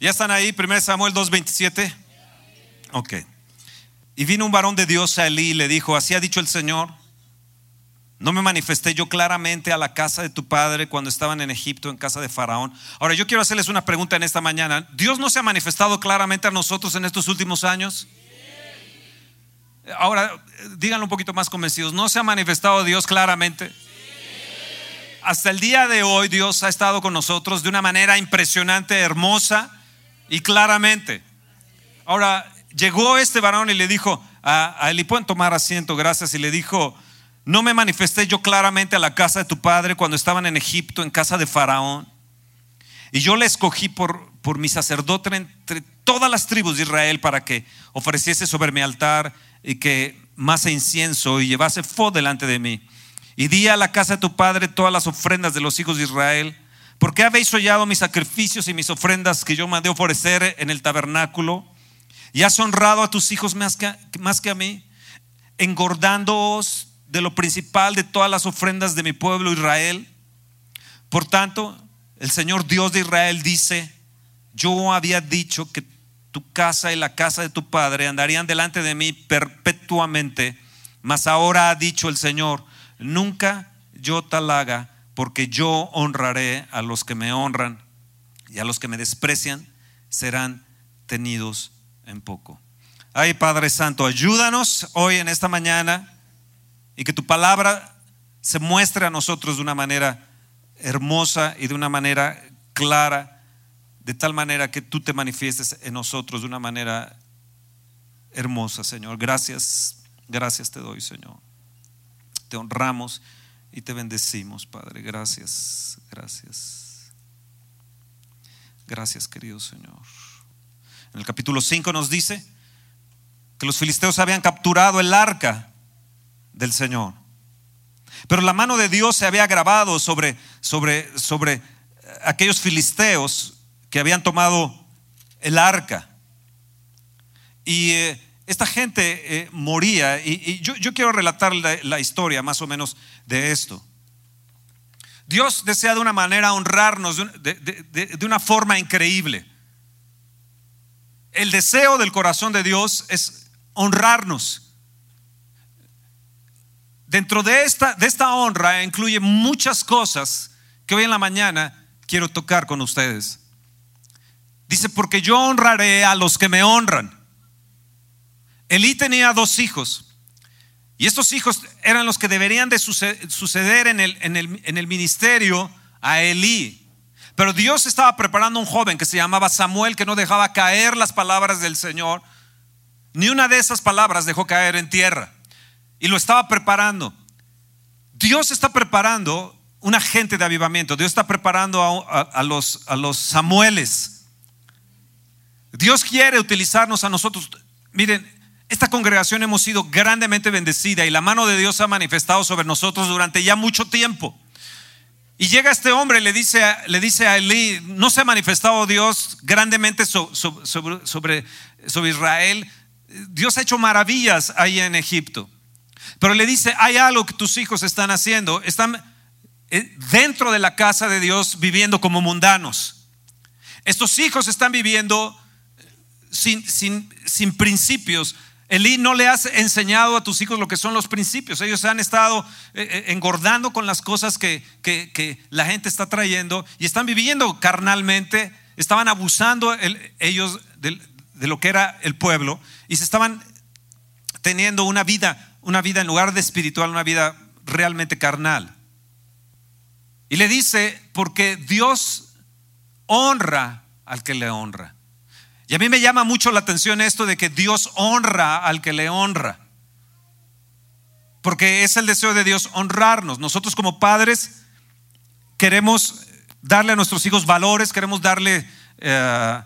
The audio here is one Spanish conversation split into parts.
¿Ya están ahí? 1 Samuel 2.27. Ok. Y vino un varón de Dios a Elí y le dijo, así ha dicho el Señor, no me manifesté yo claramente a la casa de tu padre cuando estaban en Egipto, en casa de Faraón. Ahora, yo quiero hacerles una pregunta en esta mañana. ¿Dios no se ha manifestado claramente a nosotros en estos últimos años? Ahora, díganlo un poquito más convencidos. ¿No se ha manifestado Dios claramente? Hasta el día de hoy Dios ha estado con nosotros de una manera impresionante, hermosa y claramente. Ahora, llegó este varón y le dijo a, a Eli, pueden tomar asiento, gracias, y le dijo, no me manifesté yo claramente a la casa de tu padre cuando estaban en Egipto, en casa de Faraón. Y yo le escogí por, por mi sacerdote entre todas las tribus de Israel para que ofreciese sobre mi altar y que más incienso y llevase fo delante de mí. Y di a la casa de tu padre todas las ofrendas de los hijos de Israel. Porque habéis hollado mis sacrificios y mis ofrendas que yo mandé ofrecer en el tabernáculo? Y has honrado a tus hijos más que, más que a mí, engordándoos de lo principal de todas las ofrendas de mi pueblo Israel. Por tanto, el Señor Dios de Israel dice, yo había dicho que tu casa y la casa de tu padre andarían delante de mí perpetuamente, mas ahora ha dicho el Señor, nunca yo tal haga, porque yo honraré a los que me honran y a los que me desprecian serán tenidos en poco. Ay Padre Santo, ayúdanos hoy en esta mañana y que tu palabra se muestre a nosotros de una manera hermosa y de una manera clara, de tal manera que tú te manifiestes en nosotros de una manera hermosa, Señor. Gracias, gracias te doy, Señor. Te honramos y te bendecimos, Padre. Gracias, gracias. Gracias, querido Señor. En el capítulo 5 nos dice que los filisteos habían capturado el arca del Señor. Pero la mano de Dios se había grabado sobre, sobre, sobre eh, aquellos filisteos que habían tomado el arca. Y eh, esta gente eh, moría. Y, yo, quiero relatar la, historia más o menos de esto. Dios desea de una manera honrarnos de una forma increíble. El deseo del corazón de Dios es honrarnos. Dentro de esta, de esta honra incluye muchas cosas que hoy en la mañana quiero tocar con ustedes. Dice, porque yo honraré a los que me honran. Elí tenía dos hijos. Y estos hijos eran los que deberían de suceder en el, en el, en el ministerio a Elí. Pero Dios estaba preparando un joven que se llamaba Samuel, que no dejaba caer las palabras del Señor. Ni una de esas palabras dejó caer en tierra y lo estaba preparando. Dios está preparando un agente de avivamiento. Dios está preparando a, los, a los Samueles. Dios quiere utilizarnos a nosotros. Miren, esta congregación hemos sido grandemente bendecida y la mano de Dios ha manifestado sobre nosotros durante ya mucho tiempo. Y llega este hombre y le dice, le dice a Elí, no se ha manifestado Dios grandemente sobre, sobre, sobre Israel. Dios ha hecho maravillas ahí en Egipto. Pero le dice, hay algo que tus hijos están haciendo. Están eh, dentro de la casa de Dios viviendo como mundanos. Estos hijos están viviendo sin, sin, sin principios. Elí no le has enseñado a tus hijos lo que son los principios. Ellos han estado eh, engordando con las cosas que, que, la gente está trayendo y están viviendo carnalmente. Estaban abusando ellos de lo que era el pueblo y se estaban teniendo una vida una vida en lugar de espiritual, una vida realmente carnal. Y le dice, porque Dios honra al que le honra. Y a mí me llama mucho la atención esto de que Dios honra al que le honra. Porque es el deseo de Dios honrarnos. Nosotros como padres queremos darle a nuestros hijos valores, queremos darle, eh,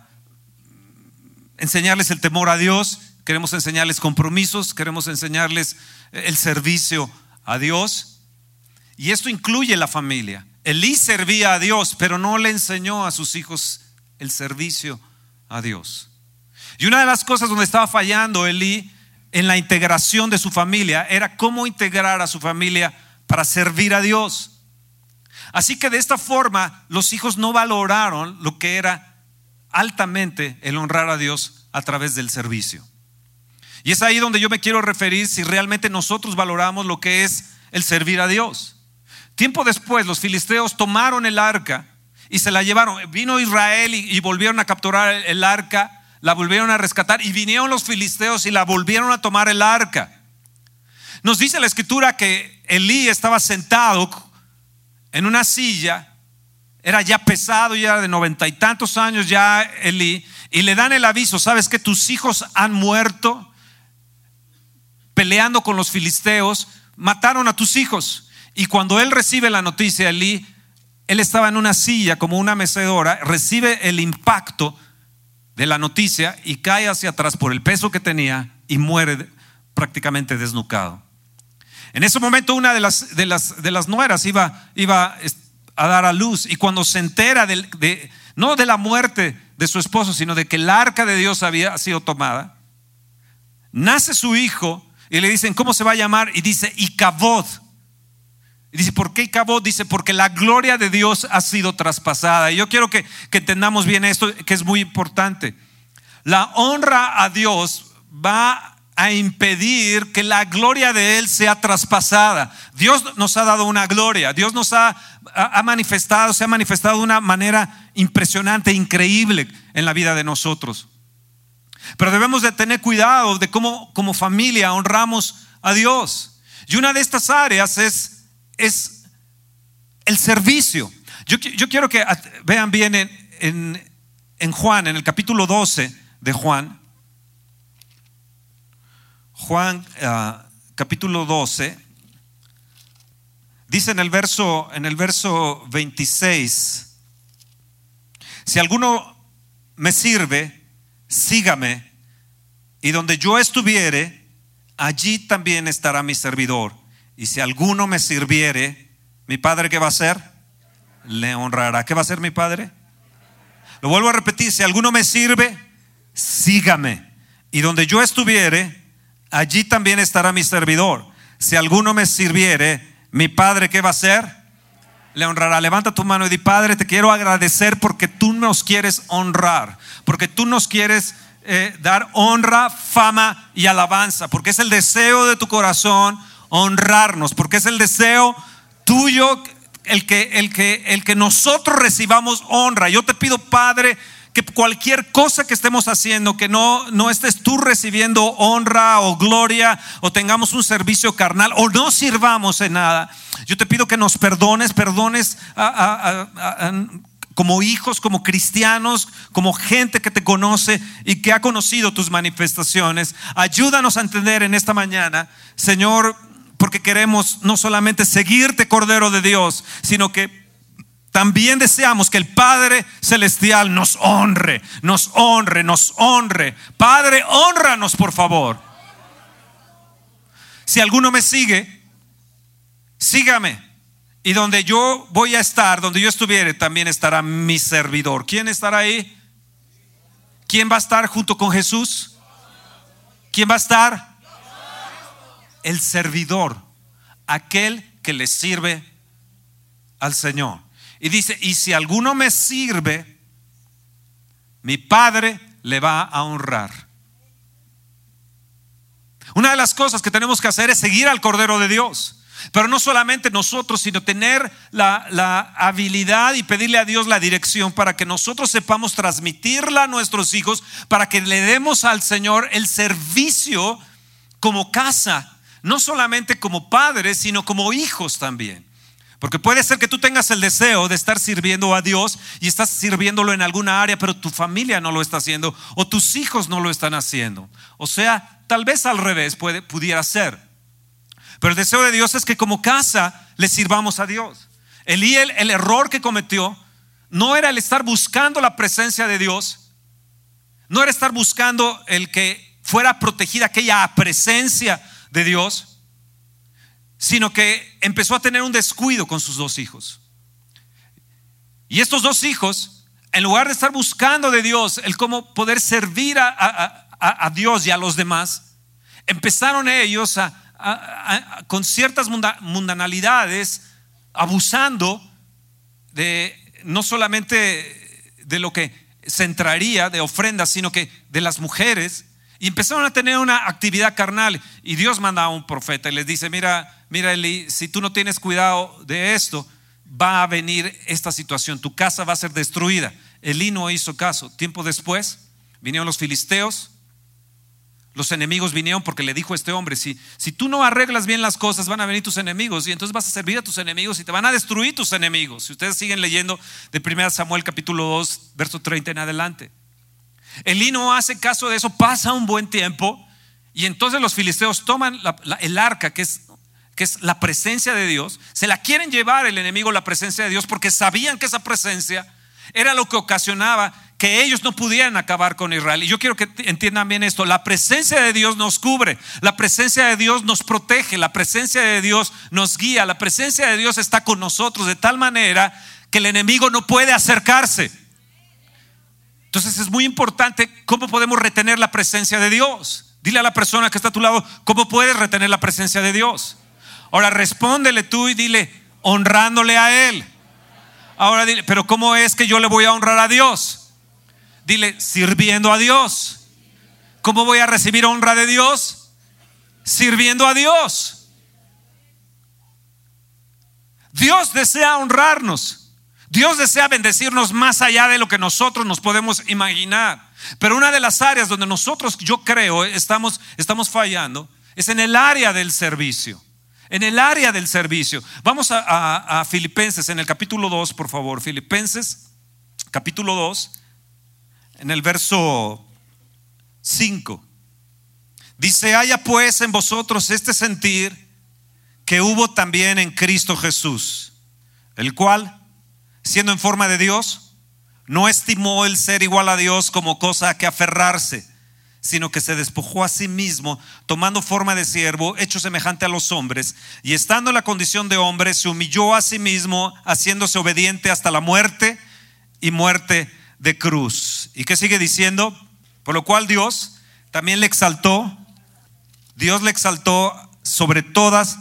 enseñarles el temor a Dios, queremos enseñarles compromisos, queremos enseñarles el servicio a Dios. Y esto incluye la familia. Elí servía a Dios, pero no le enseñó a sus hijos el servicio a Dios. Y una de las cosas donde estaba fallando Elí en la integración de su familia era cómo integrar a su familia para servir a Dios. Así que de esta forma los hijos no valoraron lo que era altamente el honrar a Dios a través del servicio. Y es ahí donde yo me quiero referir si realmente nosotros valoramos lo que es el servir a Dios. Tiempo después los filisteos tomaron el arca y se la llevaron. Vino Israel y, volvieron a capturar el arca, la volvieron a rescatar y vinieron los filisteos y la volvieron a tomar el arca. Nos dice la escritura que Elí estaba sentado en una silla, era ya pesado, ya de noventa y tantos años ya Elí, y le dan el aviso, sabes que tus hijos han muerto peleando con los filisteos, mataron a tus hijos. Y cuando él recibe la noticia, Elí, él estaba en una silla como una mecedora, recibe el impacto de la noticia y cae hacia atrás por el peso que tenía y muere prácticamente desnucado. En ese momento una de las, de las, de las nueras iba, iba a dar a luz y cuando se entera de, no de la muerte de su esposo, sino de que el arca de Dios había sido tomada, nace su hijo y le dicen, ¿cómo se va a llamar? Y dice, Icabod. Dice, ¿por qué Icabod? Dice, porque la gloria de Dios ha sido traspasada. Y yo quiero que, que entendamos bien esto, que es muy importante. La honra a Dios va a impedir que la gloria de Él sea traspasada. Dios nos ha dado una gloria, Dios nos ha, ha, manifestado, se ha manifestado de una manera impresionante, increíble en la vida de nosotros. Pero debemos de tener cuidado de cómo como familia honramos a Dios. Y una de estas áreas es, es el servicio. Yo, yo quiero que vean bien en, Juan, en el capítulo 12 de Juan, Juan ah, capítulo 12, dice en el verso, en el verso 26, si alguno me sirve, sígame, y donde yo estuviere, allí también estará mi servidor. Y si alguno me sirviere, mi padre, ¿qué va a hacer? Le honrará. ¿Qué va a hacer mi padre? Lo vuelvo a repetir, si alguno me sirve, sígame. Y donde yo estuviere, allí también estará mi servidor. Si alguno me sirviere, mi Padre, ¿qué va a hacer? Le honrará. Levanta tu mano y di, Padre, te quiero agradecer porque tú nos quieres honrar, porque tú nos quieres eh, dar honra, fama y alabanza, porque es el deseo de tu corazón honrarnos, porque es el deseo tuyo el que, el que, el que nosotros recibamos honra. Yo te pido, Padre, que cualquier cosa que estemos haciendo, que no, no estés tú recibiendo honra o gloria o tengamos un servicio carnal o no sirvamos en nada. Yo te pido que nos perdones, perdones como hijos, como cristianos, como gente que te conoce y que ha conocido tus manifestaciones. Ayúdanos a entender en esta mañana, Señor, porque queremos no solamente seguirte, Cordero de Dios, sino que también deseamos que el Padre Celestial nos honre, nos honre, nos honre. Padre, honranos por favor. Si alguno me sigue, sígame. Y donde yo voy a estar, donde yo estuviere, también estará mi servidor. ¿Quién estará ahí? ¿Quién va a estar junto con Jesús? ¿Quién va a estar? El servidor, aquel que le sirve al Señor. Y dice, y si alguno me sirve, mi Padre le va a honrar. Una de las cosas que tenemos que hacer es seguir al Cordero de Dios. Pero no solamente nosotros, sino tener la, la, habilidad y pedirle a Dios la dirección para que nosotros sepamos transmitirla a nuestros hijos, para que le demos al Señor el servicio como casa, no solamente como padres, sino como hijos también. Porque puede ser que tú tengas el deseo de estar sirviendo a Dios y estás sirviéndolo en alguna área, pero tu familia no lo está haciendo o tus hijos no lo están haciendo. O sea, tal vez al revés puede, pudiera ser. Pero el deseo de Dios es que como casa le sirvamos a Dios. Elí el, el error que cometió no era el estar buscando la presencia de Dios, no era estar buscando el que fuera protegida aquella presencia de Dios, sino que empezó a tener un descuido con sus dos hijos. Y estos dos hijos, en lugar de estar buscando de Dios el cómo poder servir a, Dios y a los demás, empezaron ellos con ciertas mundanalidades, abusando de no solamente de lo que centraría de ofrendas, sino que de las mujeres. Y empezaron a tener una actividad carnal. Y Dios manda a un profeta y les dice, mira, mira Eli, si tú no tienes cuidado de esto, va a venir esta situación, tu casa va a ser destruida. Elí no hizo caso. Tiempo después vinieron los filisteos, los enemigos vinieron porque le dijo a este hombre, si, si tú no arreglas bien las cosas, van a venir tus enemigos y entonces vas a servir a tus enemigos y te van a destruir tus enemigos. Si ustedes siguen leyendo de 1 Samuel capítulo 2, verso 30 en adelante. Elí no hace caso de eso, pasa un buen tiempo y entonces los filisteos toman el arca, que es, que es la presencia de Dios, se la quieren llevar el enemigo la presencia de Dios porque sabían que esa presencia era lo que ocasionaba que ellos no pudieran acabar con Israel. Y yo quiero que entiendan bien esto, la presencia de Dios nos cubre, la presencia de Dios nos protege, la presencia de Dios nos guía, la presencia de Dios está con nosotros de tal manera que el enemigo no puede acercarse. Entonces es muy importante cómo podemos retener la presencia de Dios. Dile a la persona que está a tu lado, ¿cómo puedes retener la presencia de Dios? Ahora respóndele tú y dile, honrándole a Él. Ahora dile, pero ¿cómo es que yo le voy a honrar a Dios? Dile, sirviendo a Dios. ¿Cómo voy a recibir honra de Dios? Sirviendo a Dios. Dios desea honrarnos. Dios desea bendecirnos más allá de lo que nosotros nos podemos imaginar. Pero una de las áreas donde nosotros, yo creo, estamos, estamos fallando es en el área del servicio en el área del servicio. Vamos a, Filipenses en el capítulo 2, por favor. Filipenses, capítulo 2, en el verso 5. Dice, haya pues en vosotros este sentir que hubo también en Cristo Jesús, el cual, siendo en forma de Dios, no estimó el ser igual a Dios como cosa a que aferrarse sino que se despojó a sí mismo, tomando forma de siervo, hecho semejante a los hombres, y estando en la condición de hombre, se humilló a sí mismo, haciéndose obediente hasta la muerte y muerte de cruz. ¿Y qué sigue diciendo? Por lo cual Dios también le exaltó, Dios le exaltó sobre todas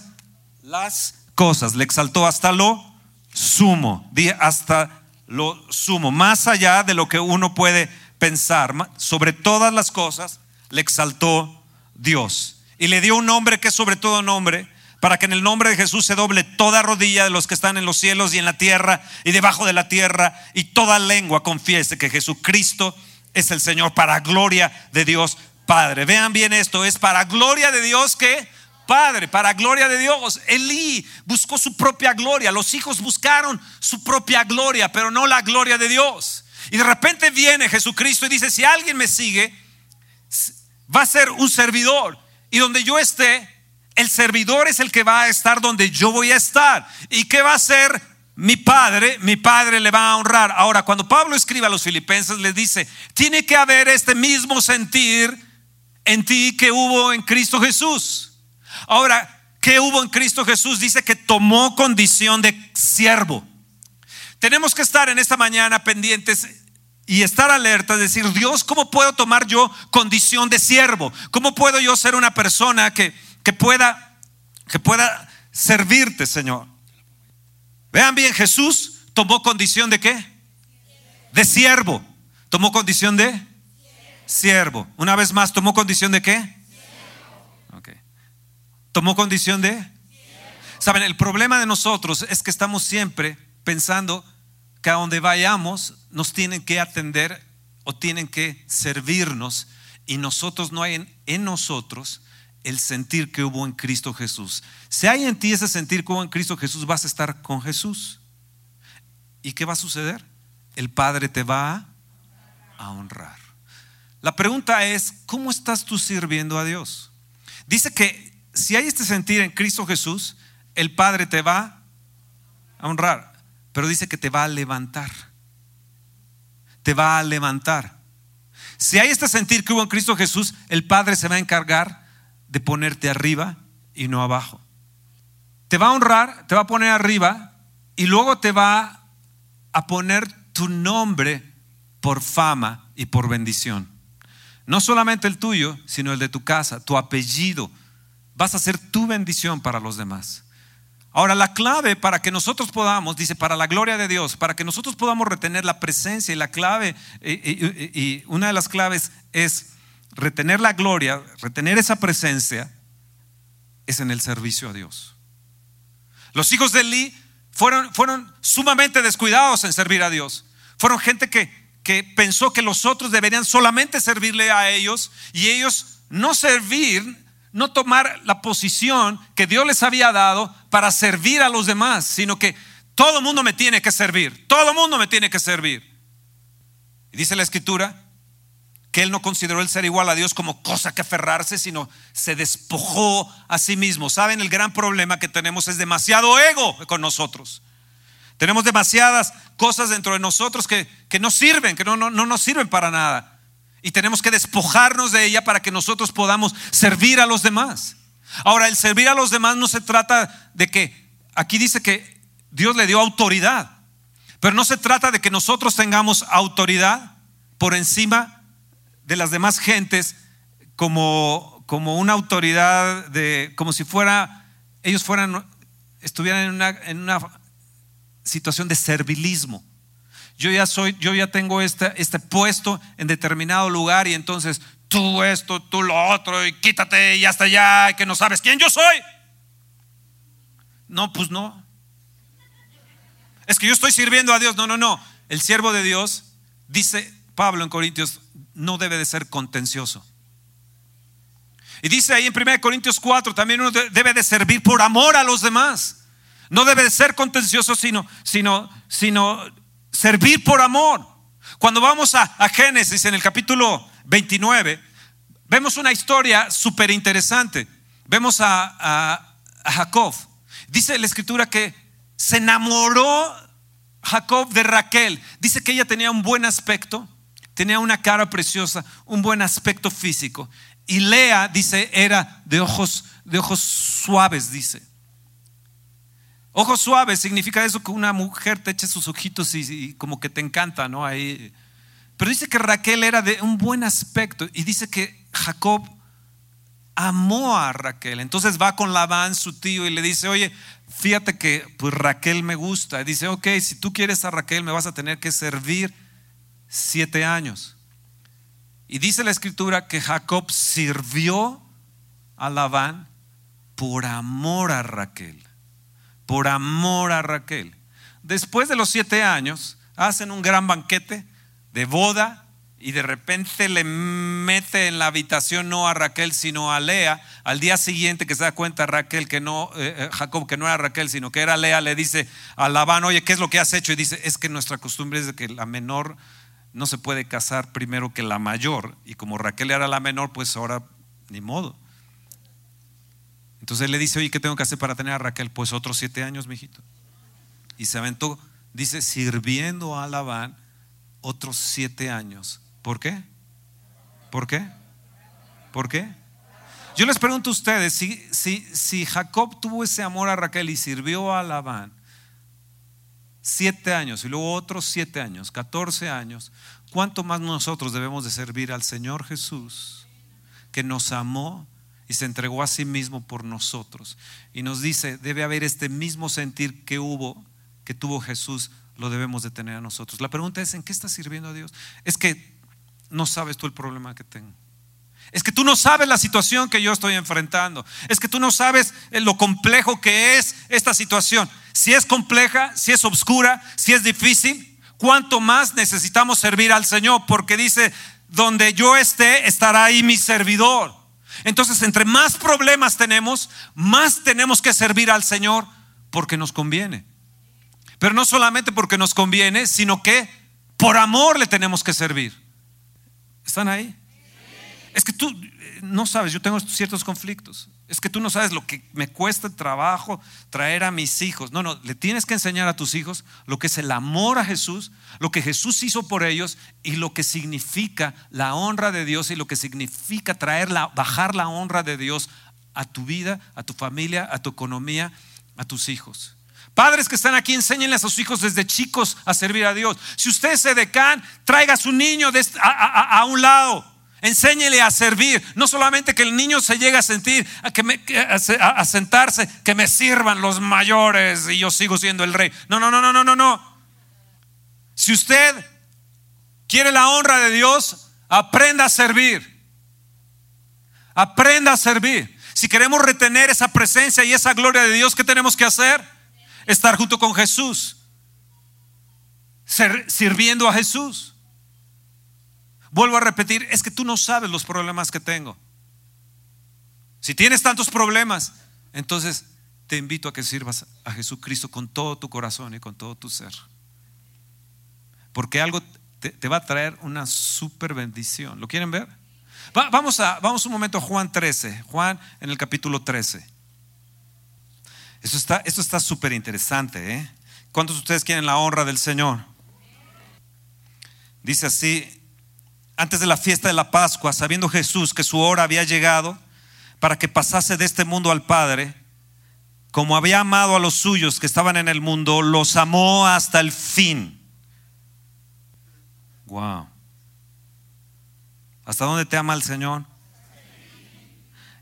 las cosas, le exaltó hasta lo sumo, hasta lo sumo, más allá de lo que uno puede pensar, sobre todas las cosas, le exaltó Dios. Y le dio un nombre que es sobre todo nombre, para que en el nombre de Jesús se doble toda rodilla de los que están en los cielos y en la tierra y debajo de la tierra, y toda lengua confiese que Jesucristo es el Señor, para gloria de Dios Padre. Vean bien esto, es para gloria de Dios que Padre, para gloria de Dios. Elí buscó su propia gloria, los hijos buscaron su propia gloria, pero no la gloria de Dios. Y de repente viene Jesucristo y dice, si alguien me sigue, va a ser un servidor. Y donde yo esté, el servidor es el que va a estar donde yo voy a estar. ¿Y qué va a hacer mi padre? Mi padre le va a honrar. Ahora, cuando Pablo escribe a los filipenses, les dice, tiene que haber este mismo sentir en ti que hubo en Cristo Jesús. Ahora, ¿qué hubo en Cristo Jesús? Dice que tomó condición de siervo. Tenemos que estar en esta mañana pendientes y estar alerta, decir, Dios, ¿cómo puedo tomar yo condición de siervo? ¿Cómo puedo yo ser una persona que, que, pueda, que pueda servirte, Señor? Vean bien, Jesús tomó condición de qué? De siervo. ¿Tomó condición de? Siervo. Una vez más, ¿tomó condición de qué? ¿Tomó condición de? Saben, el problema de nosotros es que estamos siempre pensando que a donde vayamos nos tienen que atender o tienen que servirnos y nosotros no hay en, nosotros el sentir que hubo en Cristo Jesús. Si hay en ti ese sentir que hubo en Cristo Jesús, vas a estar con Jesús. ¿Y qué va a suceder? El Padre te va a honrar. La pregunta es, ¿cómo estás tú sirviendo a Dios? Dice que si hay este sentir en Cristo Jesús, el Padre te va a honrar pero dice que te va a levantar. Te va a levantar. Si hay este sentir que hubo en Cristo Jesús, el Padre se va a encargar de ponerte arriba y no abajo. Te va a honrar, te va a poner arriba y luego te va a poner tu nombre por fama y por bendición. No solamente el tuyo, sino el de tu casa, tu apellido. Vas a ser tu bendición para los demás. Ahora, la clave para que nosotros podamos, dice, para la gloria de Dios, para que nosotros podamos retener la presencia y la clave, y, una de las claves es retener la gloria, retener esa presencia, es en el servicio a Dios. Los hijos de Eli fueron, fueron sumamente descuidados en servir a Dios. Fueron gente que, que pensó que los otros deberían solamente servirle a ellos y ellos no servir no tomar la posición que Dios les había dado para servir a los demás, sino que todo el mundo me tiene que servir, todo el mundo me tiene que servir. Y dice la escritura que él no consideró el ser igual a Dios como cosa que aferrarse, sino se despojó a sí mismo. ¿Saben? El gran problema que tenemos es demasiado ego con nosotros. Tenemos demasiadas cosas dentro de nosotros que, que no sirven, que no, no, no nos sirven para nada. Y tenemos que despojarnos de ella para que nosotros podamos servir a los demás. Ahora, el servir a los demás no se trata de que, aquí dice que Dios le dio autoridad, pero no se trata de que nosotros tengamos autoridad por encima de las demás gentes como, como una autoridad de, como si fuera, ellos fueran, estuvieran en una, en una situación de servilismo yo ya soy, yo ya tengo este, este puesto en determinado lugar y entonces tú esto, tú lo otro, y quítate y hasta allá, que no sabes quién yo soy. No, pues no. Es que yo estoy sirviendo a Dios. No, no, no. El siervo de Dios, dice Pablo en Corintios, no debe de ser contencioso. Y dice ahí en 1 Corintios 4, también uno debe de servir por amor a los demás. No debe de ser contencioso, sino, sino, sino servir por amor. Cuando vamos a, Génesis en el capítulo 29, vemos una historia súper interesante. Vemos a, a Jacob. Dice la escritura que se enamoró Jacob de Raquel. Dice que ella tenía un buen aspecto, tenía una cara preciosa, un buen aspecto físico. Y Lea, dice, era de ojos, de ojos suaves, dice. Ojos suaves significa eso que una mujer te eche sus ojitos y, como que te encanta, ¿no? Pero dice que Raquel era de un buen aspecto y dice que Jacob amó a Raquel. Entonces va con Labán, su tío, y le dice, oye, fíjate que pues Raquel me gusta. Y dice, ok, si tú quieres a Raquel me vas a tener que servir siete años. Y dice la escritura que Jacob sirvió a Labán por amor a Raquel por amor a Raquel. Después de los siete años, hacen un gran banquete de boda y de repente le mete en la habitación no a Raquel, sino a Lea. Al día siguiente que se da cuenta Raquel que no, eh, eh, Jacob, que no era Raquel, sino que era Lea, le dice a Labán, oye, ¿qué es lo que has hecho? Y dice, es que nuestra costumbre es que la menor no se puede casar primero que la mayor. Y como Raquel era la menor, pues ahora ni modo. Entonces le dice, oye, ¿qué tengo que hacer para tener a Raquel? Pues otros siete años, mijito. Y se aventó, dice, sirviendo a Labán otros siete años. ¿Por qué? ¿Por qué? ¿Por qué? Yo les pregunto a ustedes, si, si, si Jacob tuvo ese amor a Raquel y sirvió a Labán siete años y luego otros siete años, catorce años, ¿cuánto más nosotros debemos de servir al Señor Jesús que nos amó y se entregó a sí mismo por nosotros. Y nos dice, debe haber este mismo sentir que hubo, que tuvo Jesús, lo debemos de tener a nosotros. La pregunta es, ¿en qué estás sirviendo a Dios? Es que no sabes tú el problema que tengo. Es que tú no sabes la situación que yo estoy enfrentando. Es que tú no sabes lo complejo que es esta situación. Si es compleja, si es oscura, si es difícil, cuánto más necesitamos servir al Señor, porque dice, donde yo esté, estará ahí mi servidor. Entonces, entre más problemas tenemos, más tenemos que servir al Señor porque nos conviene. Pero no solamente porque nos conviene, sino que por amor le tenemos que servir. ¿Están ahí? Es que tú eh, no sabes, yo tengo ciertos conflictos. Es que tú no sabes lo que me cuesta el trabajo traer a mis hijos. No, no, le tienes que enseñar a tus hijos lo que es el amor a Jesús, lo que Jesús hizo por ellos y lo que significa la honra de Dios y lo que significa traer la, bajar la honra de Dios a tu vida, a tu familia, a tu economía, a tus hijos. Padres que están aquí, enséñenle a sus hijos desde chicos a servir a Dios. Si usted se decan, traiga a su niño a un lado Enséñele a servir. No solamente que el niño se llegue a sentir, a, que me, a, sentarse, que me sirvan los mayores y yo sigo siendo el rey. No, no, no, no, no, no, no. Si usted quiere la honra de Dios, aprenda a servir. Aprenda a servir. Si queremos retener esa presencia y esa gloria de Dios, ¿qué tenemos que hacer? Estar junto con Jesús. sirviendo a Jesús. Vuelvo a repetir, es que tú no sabes los problemas que tengo. Si tienes tantos problemas, entonces te invito a que sirvas a Jesucristo con todo tu corazón y con todo tu ser. Porque algo te, va a traer una super bendición. ¿Lo quieren ver? vamos, a, vamos un momento a Juan 13. Juan en el capítulo 13. Esto está súper interesante. ¿eh? ¿Cuántos de ustedes quieren la honra del Señor? Dice así antes de la fiesta de la Pascua, sabiendo Jesús que su hora había llegado para que pasase de este mundo al Padre, como había amado a los suyos que estaban en el mundo, los amó hasta el fin. Wow. ¿Hasta dónde te ama el Señor?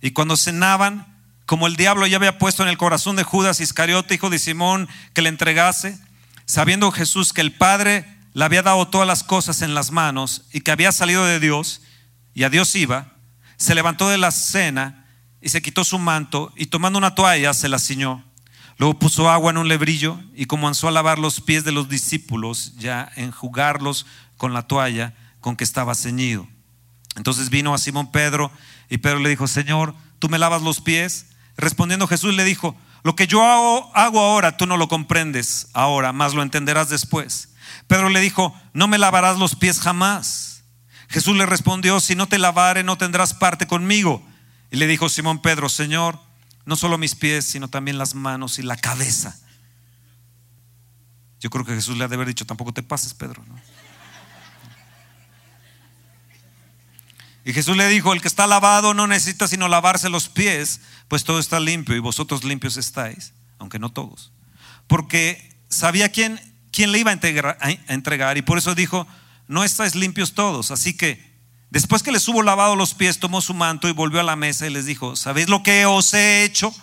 Y cuando cenaban, como el diablo ya había puesto en el corazón de Judas Iscariote, hijo de Simón, que le entregase, sabiendo Jesús que el Padre le había dado todas las cosas en las manos y que había salido de Dios y a Dios iba, se levantó de la cena y se quitó su manto y tomando una toalla se la ciñó. Luego puso agua en un lebrillo y comenzó a lavar los pies de los discípulos, ya enjugarlos con la toalla con que estaba ceñido. Entonces vino a Simón Pedro y Pedro le dijo, Señor, ¿tú me lavas los pies? Respondiendo Jesús le dijo, lo que yo hago, hago ahora tú no lo comprendes ahora, más lo entenderás después. Pedro le dijo, no me lavarás los pies jamás. Jesús le respondió, si no te lavare no tendrás parte conmigo. Y le dijo Simón Pedro, Señor, no solo mis pies, sino también las manos y la cabeza. Yo creo que Jesús le ha de haber dicho, tampoco te pases, Pedro. Y Jesús le dijo, el que está lavado no necesita sino lavarse los pies, pues todo está limpio y vosotros limpios estáis, aunque no todos. Porque sabía quién quién le iba a entregar, y por eso dijo, no estáis limpios todos. Así que después que les hubo lavado los pies, tomó su manto y volvió a la mesa y les dijo, ¿sabéis lo que os he hecho?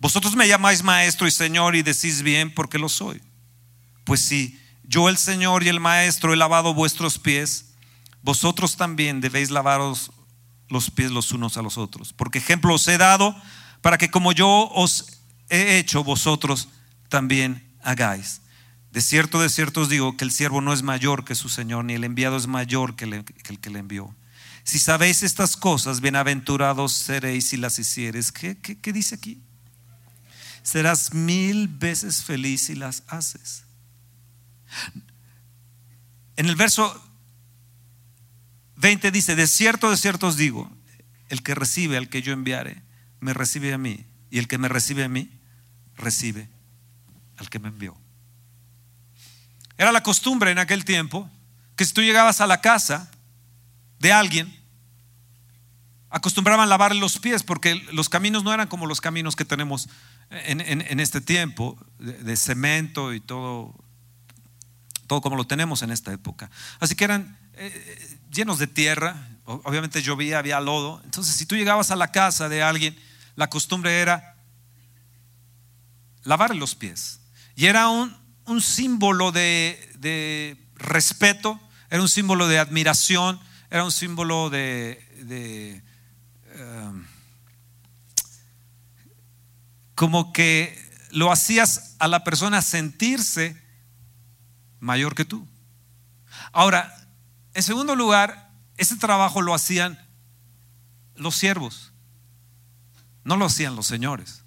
Vosotros me llamáis maestro y señor y decís bien porque lo soy. Pues si yo el Señor y el maestro he lavado vuestros pies, vosotros también debéis lavaros los pies los unos a los otros. Porque ejemplo os he dado para que como yo os he hecho, vosotros también hagáis. De cierto, de cierto os digo que el siervo no es mayor que su Señor, ni el enviado es mayor que, el que le envió. Si sabéis estas cosas, bienaventurados seréis si las hicieres. ¿Qué, qué dice aquí? Serás mil veces feliz si las haces. En el verso 20 dice, de cierto, de cierto os digo, el que recibe al que yo enviare, me recibe a mí, y el que me recibe a mí, recibe al que me envió. Era la costumbre en aquel tiempo que si tú llegabas a la casa de alguien, acostumbraban lavar los pies porque los caminos no eran como los caminos que tenemos en, este tiempo, de, cemento y todo, todo como lo tenemos en esta época. Así que eran eh, llenos de tierra, obviamente llovía, había lodo. Entonces, si tú llegabas a la casa de alguien, la costumbre era lavar los pies. Y era un, un símbolo de, respeto, era un símbolo de admiración, era un símbolo de, um, como que lo hacías a la persona sentirse mayor que tú. Ahora, en segundo lugar, ese trabajo lo hacían los siervos, no lo hacían los señores.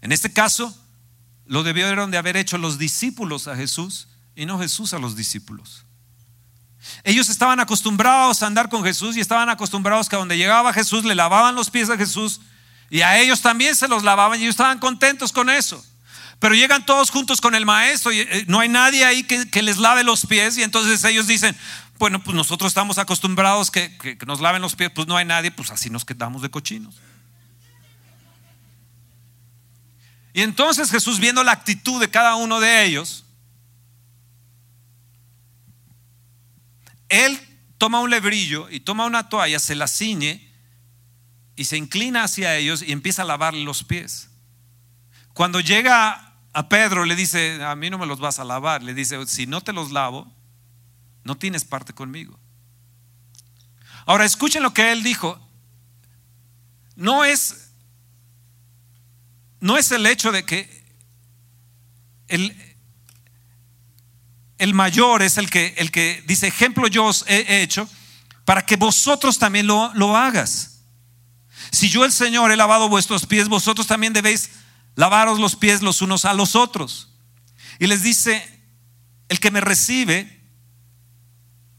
En este caso, lo debieron de haber hecho los discípulos a Jesús y no Jesús a los discípulos. Ellos estaban acostumbrados a andar con Jesús y estaban acostumbrados que donde llegaba Jesús le lavaban los pies a Jesús y a ellos también se los lavaban y ellos estaban contentos con eso. Pero llegan todos juntos con el maestro y eh, no hay nadie ahí que, les lave los pies y entonces ellos dicen, bueno, pues nosotros estamos acostumbrados que, que nos laven los pies, pues no hay nadie, pues así nos quedamos de cochinos. Y entonces Jesús, viendo la actitud de cada uno de ellos, Él toma un lebrillo y toma una toalla, se la ciñe y se inclina hacia ellos y empieza a lavarle los pies. Cuando llega a Pedro le dice, a mí no me los vas a lavar, le dice, si no te los lavo, no tienes parte conmigo. Ahora escuchen lo que él dijo. No es, no es el hecho de que el, el mayor es el que, el que dice, ejemplo yo os he hecho, para que vosotros también lo, lo hagas. Si yo el Señor he lavado vuestros pies, vosotros también debéis lavaros los pies los unos a los otros. Y les dice, el que me recibe,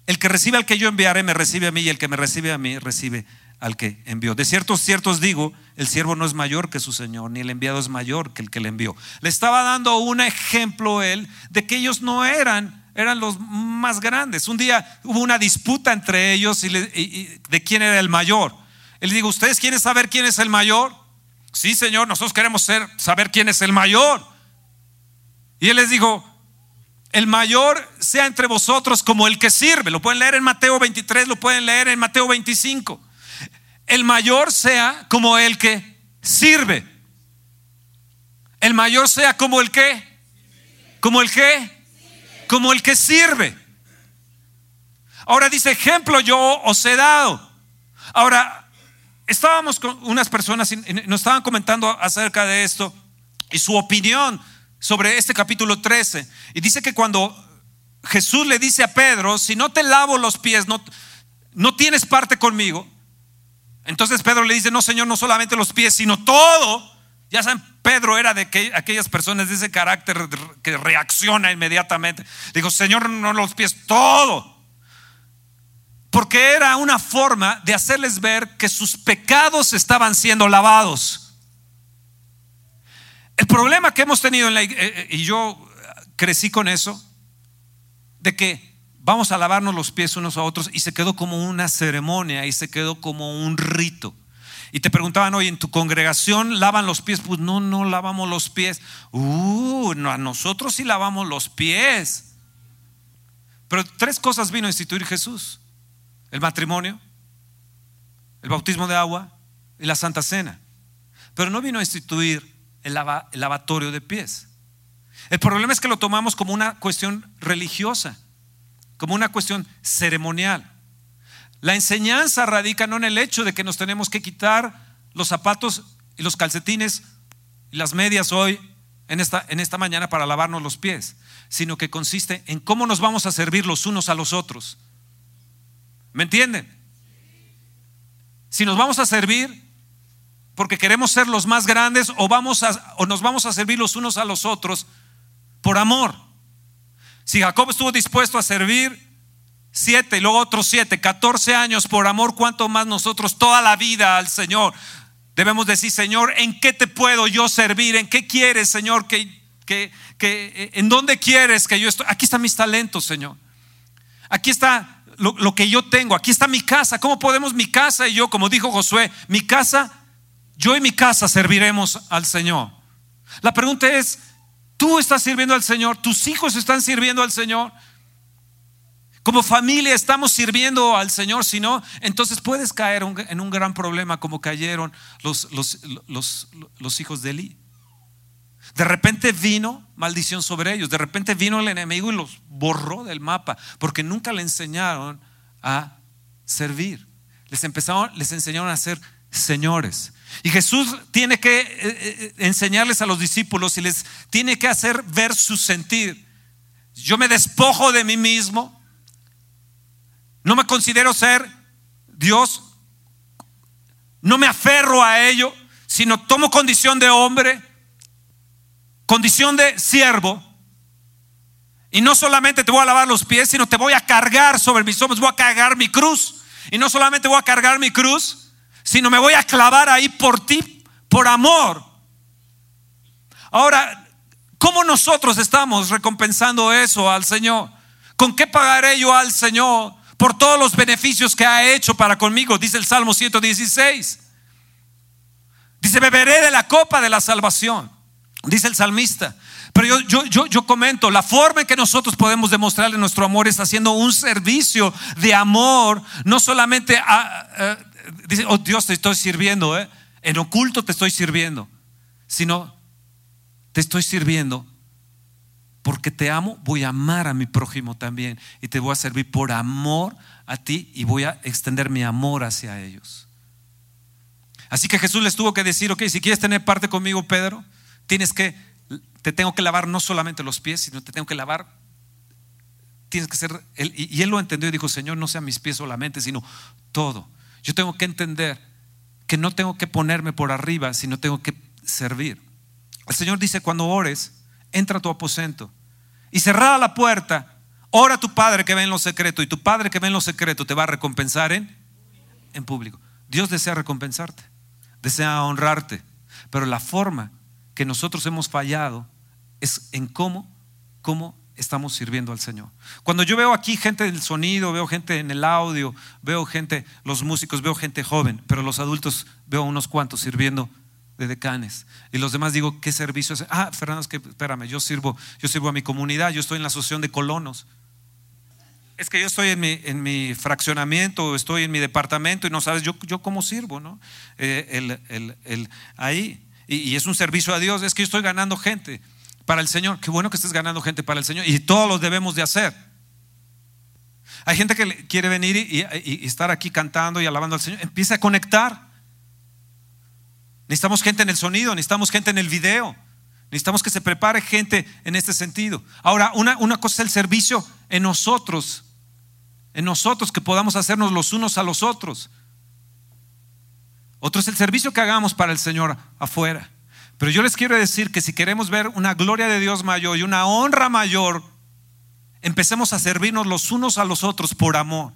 el que recibe al que yo enviaré, me recibe a mí, y el que me recibe a mí, recibe al que envió. De ciertos, ciertos digo, el siervo no es mayor que su Señor, ni el enviado es mayor que el que le envió. Le estaba dando un ejemplo él de que ellos no eran, eran los más grandes. Un día hubo una disputa entre ellos y, de quién era el mayor. Él dijo, ¿ustedes quieren saber quién es el mayor? Sí, Señor, nosotros queremos ser, saber quién es el mayor. Y él les dijo, el mayor sea entre vosotros como el que sirve. Lo pueden leer en Mateo 23, lo pueden leer en Mateo 25 el mayor sea como el que sirve. El mayor sea como el que, como el que, como el que sirve. Ahora dice, ejemplo yo os he dado. Ahora, estábamos con unas personas y nos estaban comentando acerca de esto y su opinión sobre este capítulo 13. Y dice que cuando Jesús le dice a Pedro, si no te lavo los pies, no, no tienes parte conmigo. Entonces Pedro le dice, no Señor, no solamente los pies, sino todo. Ya saben, Pedro era de aquellas personas de ese carácter que reacciona inmediatamente. Dijo, Señor, no los pies, todo. Porque era una forma de hacerles ver que sus pecados estaban siendo lavados. El problema que hemos tenido en la eh, eh, y yo crecí con eso, de que vamos a lavarnos los pies unos a otros y se quedó como una ceremonia y se quedó como un rito. Y te preguntaban, oye, ¿en tu congregación lavan los pies? Pues no, no lavamos los pies. Uh, no, a nosotros sí lavamos los pies. Pero tres cosas vino a instituir Jesús. El matrimonio, el bautismo de agua y la Santa Cena. Pero no vino a instituir el lavatorio de pies. El problema es que lo tomamos como una cuestión religiosa como una cuestión ceremonial. La enseñanza radica no en el hecho de que nos tenemos que quitar los zapatos y los calcetines y las medias hoy en esta, en esta mañana para lavarnos los pies, sino que consiste en cómo nos vamos a servir los unos a los otros. ¿Me entienden? Si nos vamos a servir porque queremos ser los más grandes o, vamos o nos vamos a servir los unos a los otros por amor. Si Jacob estuvo dispuesto a servir siete y luego otros siete, catorce años por amor, ¿cuánto más nosotros toda la vida al Señor? Debemos decir, Señor, ¿en qué te puedo yo servir? ¿En qué quieres, Señor, que, en dónde quieres que yo estoy? Aquí están mis talentos, Señor. Aquí está lo, que yo tengo. Aquí está mi casa. ¿Cómo podemos mi casa y yo, como dijo Josué, mi casa, yo y mi casa serviremos al Señor? La pregunta es, Tú estás sirviendo al Señor, tus hijos están sirviendo al Señor. Como familia estamos sirviendo al Señor, si no, entonces puedes caer en un gran problema como cayeron los, los, hijos de Eli. De repente vino maldición sobre ellos, de repente vino el enemigo y los borró del mapa, porque nunca le enseñaron a servir. Les empezaron, les enseñaron a ser señores. Y Jesús tiene que eh, eh, enseñarles a los discípulos y les tiene que hacer ver su sentir. Yo me despojo de mí mismo. No me considero ser Dios. No me aferro a ello, sino tomo condición de hombre, condición de siervo. Y no solamente te voy a lavar los pies, sino te voy a cargar sobre mis hombros, voy a cargar mi cruz. Y no solamente voy a cargar mi cruz, sino me voy a clavar ahí por ti, por amor. Ahora, ¿cómo nosotros estamos recompensando eso al Señor? ¿Con qué pagaré yo al Señor por todos los beneficios que ha hecho para conmigo? Dice el Salmo 116. Dice, beberé de la copa de la salvación. Dice el salmista, Pero yo, yo, yo, yo comento, la forma en que nosotros podemos demostrarle nuestro amor es haciendo un servicio de amor, no solamente a, dice, oh Dios, te estoy sirviendo, ¿eh? en oculto te estoy sirviendo, sino te estoy sirviendo porque te amo, voy a amar a mi prójimo también y te voy a servir por amor a ti y voy a extender mi amor hacia ellos. Así que Jesús les tuvo que decir, ok, si quieres tener parte conmigo, Pedro, tienes que, te tengo que lavar no solamente los pies, sino te tengo que lavar, tienes que ser, y él lo entendió y dijo, Señor, no sean mis pies solamente, sino todo. Yo tengo que entender que no tengo que ponerme por arriba, sino tengo que servir. El Señor dice, cuando ores, entra a tu aposento y cerrada la puerta, ora a tu Padre que ve en lo secreto y tu Padre que ve en lo secreto te va a recompensar en, en público. Dios desea recompensarte, desea honrarte, pero la forma que nosotros hemos fallado es en cómo, cómo estamos sirviendo al Señor. Cuando yo veo aquí gente del sonido, veo gente en el audio, veo gente, los músicos, veo gente joven, pero los adultos veo unos cuantos sirviendo de decanes. Y los demás digo, ¿qué servicio es? Ah, Fernando, es que espérame, yo sirvo, yo sirvo a mi comunidad, yo estoy en la asociación de colonos. Es que yo estoy en mi, en mi fraccionamiento, estoy en mi departamento y no sabes yo, yo cómo sirvo, ¿no? Eh, el, ahí. Y, es un servicio a Dios, es que yo estoy ganando gente para el Señor. Qué bueno que estés ganando gente para el Señor y todos lo debemos de hacer. Hay gente que quiere venir y, y estar aquí cantando y alabando al Señor. Empieza a conectar. Necesitamos gente en el sonido, necesitamos gente en el video, necesitamos que se prepare gente en este sentido. Ahora, una, una cosa es el servicio en nosotros, en nosotros que podamos hacernos los unos a los otros. Otro es el servicio que hagamos para el Señor afuera. Pero yo les quiero decir que si queremos ver una gloria de Dios mayor y una honra mayor, empecemos a servirnos los unos a los otros por amor.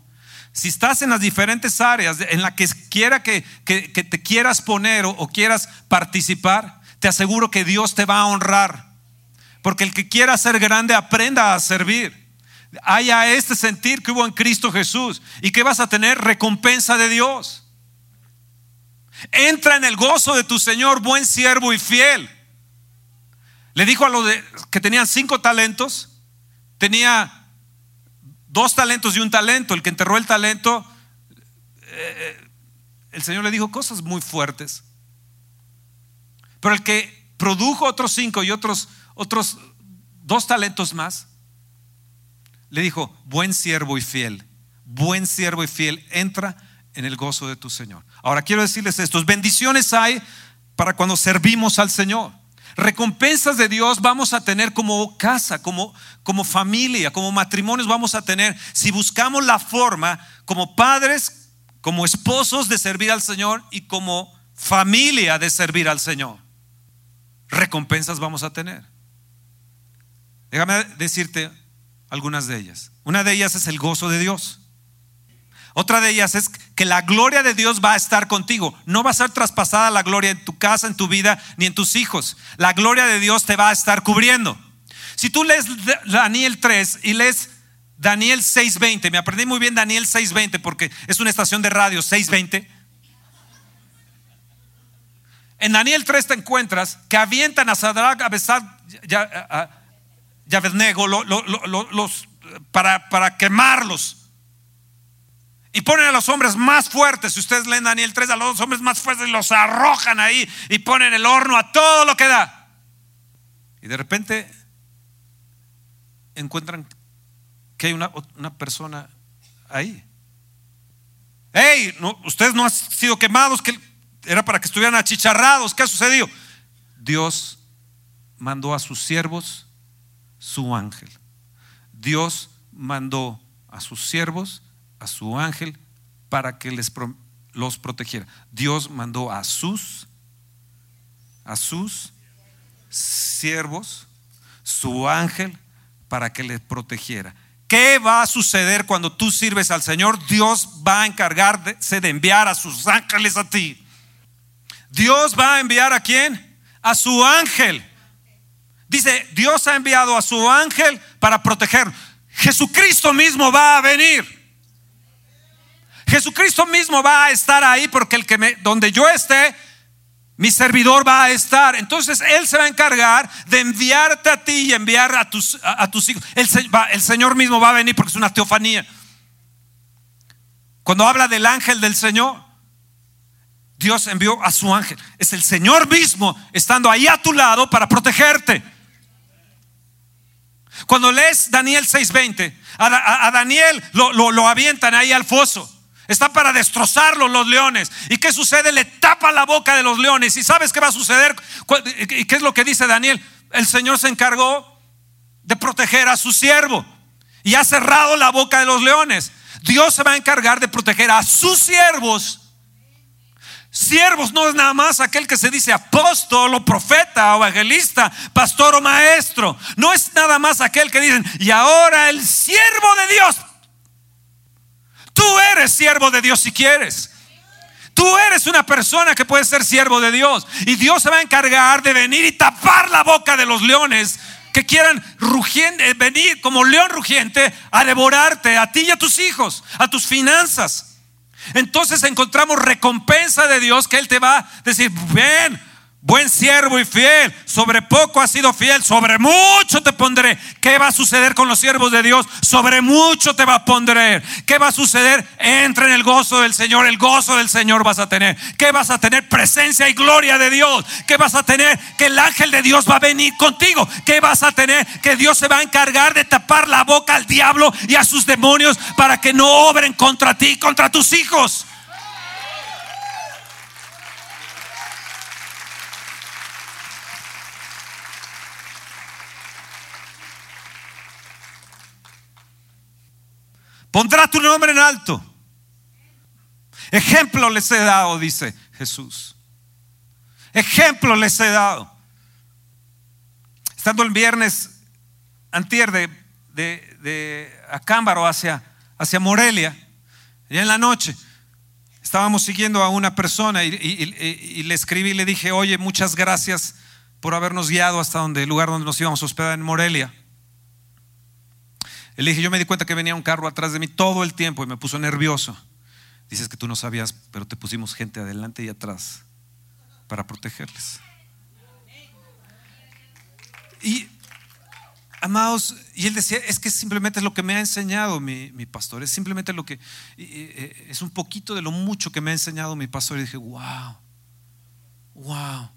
Si estás en las diferentes áreas en la que quiera que, te quieras poner o, quieras participar, te aseguro que Dios te va a honrar. Porque el que quiera ser grande aprenda a servir. Haya este sentir que hubo en Cristo Jesús y que vas a tener recompensa de Dios. Entra en el gozo de tu Señor, buen siervo y fiel. Le dijo a los que tenían cinco talentos, tenía dos talentos y un talento. El que enterró el talento, eh, el Señor le dijo cosas muy fuertes. Pero el que produjo otros cinco y otros, otros dos talentos más, le dijo, buen siervo y fiel, buen siervo y fiel, entra en el gozo de tu Señor. Ahora quiero decirles esto, bendiciones hay para cuando servimos al Señor recompensas de Dios vamos a tener como casa, como, como familia, como matrimonios vamos a tener si buscamos la forma como padres, como esposos de servir al Señor y como familia de servir al Señor. Recompensas vamos a tener. Déjame decirte algunas de ellas. Una de ellas es el gozo de Dios. Otra de ellas es que la gloria de Dios va a estar contigo. No va a ser traspasada la gloria en tu casa, en tu vida, ni en tus hijos. La gloria de Dios te va a estar cubriendo. Si tú lees Daniel 3 y lees Daniel 6:20, me aprendí muy bien Daniel 6:20 porque es una estación de radio 6:20. En Daniel 3 te encuentras que avientan a Sadrach, a Besad y Abednego los, para, para quemarlos. Y ponen a los hombres más fuertes. Si ustedes leen Daniel 3, a los hombres más fuertes los arrojan ahí y ponen el horno a todo lo que da. Y de repente encuentran que hay una, persona ahí. Hey, ustedes no han sido quemados, que era para que estuvieran achicharrados. ¿Qué ha sucedido? Dios mandó a sus siervos su ángel. Dios mandó a sus siervos a su ángel para que les los protegiera. Dios mandó a sus a sus siervos su ángel para que les protegiera. ¿Qué va a suceder cuando tú sirves al Señor? Dios va a encargarse de enviar a sus ángeles a ti. Dios va a enviar a quién? A su ángel. Dice, Dios ha enviado a su ángel para proteger. Jesucristo mismo va a venir. Jesucristo mismo va a estar ahí porque el que me, donde yo esté, mi servidor va a estar. Entonces Él se va a encargar de enviarte a ti y enviar a tus, a, tus hijos. El, Señor mismo va a venir porque es una teofanía. Cuando habla del ángel del Señor, Dios envió a su ángel. Es el Señor mismo estando ahí a tu lado para protegerte. Cuando lees Daniel 6:20, a, Daniel lo, lo avientan ahí al foso. Está para destrozarlo los leones. ¿Y qué sucede? Le tapa la boca de los leones. ¿Y sabes qué va a suceder? ¿Y qué es lo que dice Daniel? El Señor se encargó de proteger a su siervo y ha cerrado la boca de los leones. Dios se va a encargar de proteger a sus siervos. Siervos no es nada más aquel que se dice apóstol o profeta o evangelista, pastor o maestro. No es nada más aquel que dicen, y ahora el siervo de Dios Tú eres siervo de Dios si quieres. Tú eres una persona que puede ser siervo de Dios. Y Dios se va a encargar de venir y tapar la boca de los leones que quieran rugiente, venir como león rugiente a devorarte, a ti y a tus hijos, a tus finanzas. Entonces encontramos recompensa de Dios que Él te va a decir, ven, Buen siervo y fiel, sobre poco has sido fiel, sobre mucho te pondré. ¿Qué va a suceder con los siervos de Dios? Sobre mucho te va a poner. ¿Qué va a suceder? Entra en el gozo del Señor, el gozo del Señor vas a tener. ¿Qué vas a tener? Presencia y gloria de Dios. ¿Qué vas a tener? Que el ángel de Dios va a venir contigo. ¿Qué vas a tener? Que Dios se va a encargar de tapar la boca al diablo y a sus demonios para que no obren contra ti, contra tus hijos. Pondrá tu nombre en alto. Ejemplo les he dado, dice Jesús. Ejemplo les he dado. Estando el viernes antier de, de, Acámbaro hacia, hacia Morelia, y en la noche estábamos siguiendo a una persona y, y, le escribí y le dije, oye, muchas gracias por habernos guiado hasta donde, el lugar donde nos íbamos a hospedar en Morelia. Le dije, yo me di cuenta que venía un carro atrás de mí todo el tiempo y me puso nervioso. Dices que tú no sabías, pero te pusimos gente adelante y atrás para protegerles. Y, amados, y él decía, es que simplemente es lo que me ha enseñado mi, pastor, es simplemente lo que, es un poquito de lo mucho que me ha enseñado mi pastor. Y dije, wow, wow.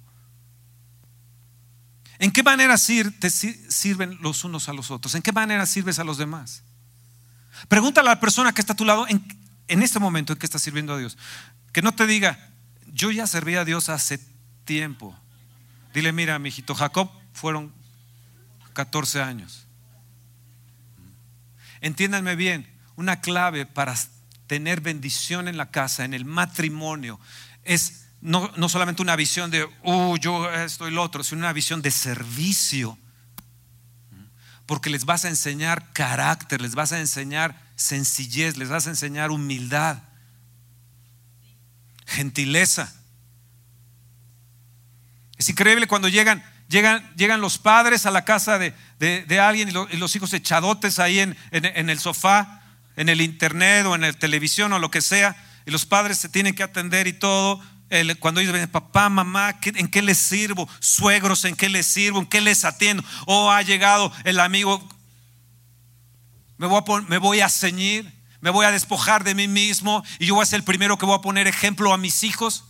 ¿En qué manera te sirven los unos a los otros? ¿En qué manera sirves a los demás? Pregúntale a la persona que está a tu lado en, este momento en que estás sirviendo a Dios. Que no te diga, yo ya serví a Dios hace tiempo. Dile, mira, mi hijito Jacob fueron 14 años. Entiéndanme bien, una clave para tener bendición en la casa, en el matrimonio, es no, solamente una visión de, oh, yo esto y lo otro, sino una visión de servicio. Porque les vas a enseñar carácter, les vas a enseñar sencillez, les vas a enseñar humildad, gentileza. Es increíble cuando llegan, llegan, llegan los padres a la casa de, alguien y, los hijos echadotes ahí en, en el sofá, en el internet o en la televisión o lo que sea, y los padres se tienen que atender y todo, cuando ellos ven, papá, mamá, ¿en qué les sirvo? Suegros, ¿en qué les sirvo? ¿En qué les atiendo? Oh, ha llegado el amigo, me voy, a, ceñir, me voy a despojar de mí mismo y yo voy a ser el primero que voy a poner ejemplo a mis hijos.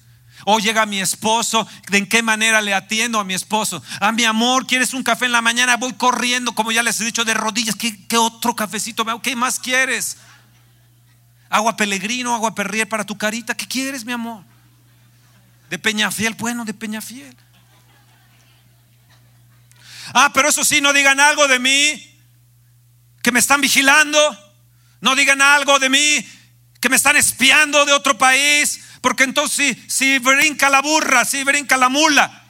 O oh, llega mi esposo, ¿de en qué manera le atiendo a mi esposo? Ah, mi amor, ¿quieres un café en la mañana? Voy corriendo, como ya les he dicho, de rodillas. ¿Qué, qué otro cafecito? ¿Qué más quieres? Agua Pellegrino, agua Perrier para tu carita. ¿Qué quieres, mi amor? De Peñafiel, bueno, de Peñafiel. Ah, pero eso sí, no digan algo de mí que me están vigilando. No digan algo de mí que me están espiando de otro país. Porque entonces si, brinca la burra, si brinca la mula.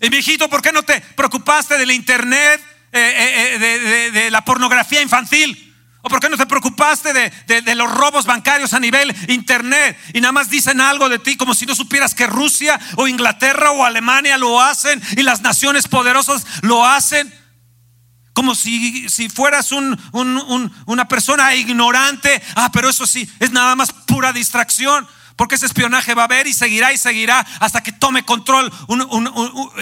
Y mi hijito, ¿por qué no te preocupaste del internet, eh, eh, eh, de la pornografía infantil? ¿O por qué no te preocupaste de, los robos bancarios a nivel internet? Y nada más dicen algo de ti como si no supieras que Rusia o Inglaterra o Alemania lo hacen y las naciones poderosas lo hacen. Como si, si fueras una persona ignorante. Ah, pero eso sí, es nada más pura distracción. Porque ese espionaje va a haber y seguirá y seguirá hasta que tome control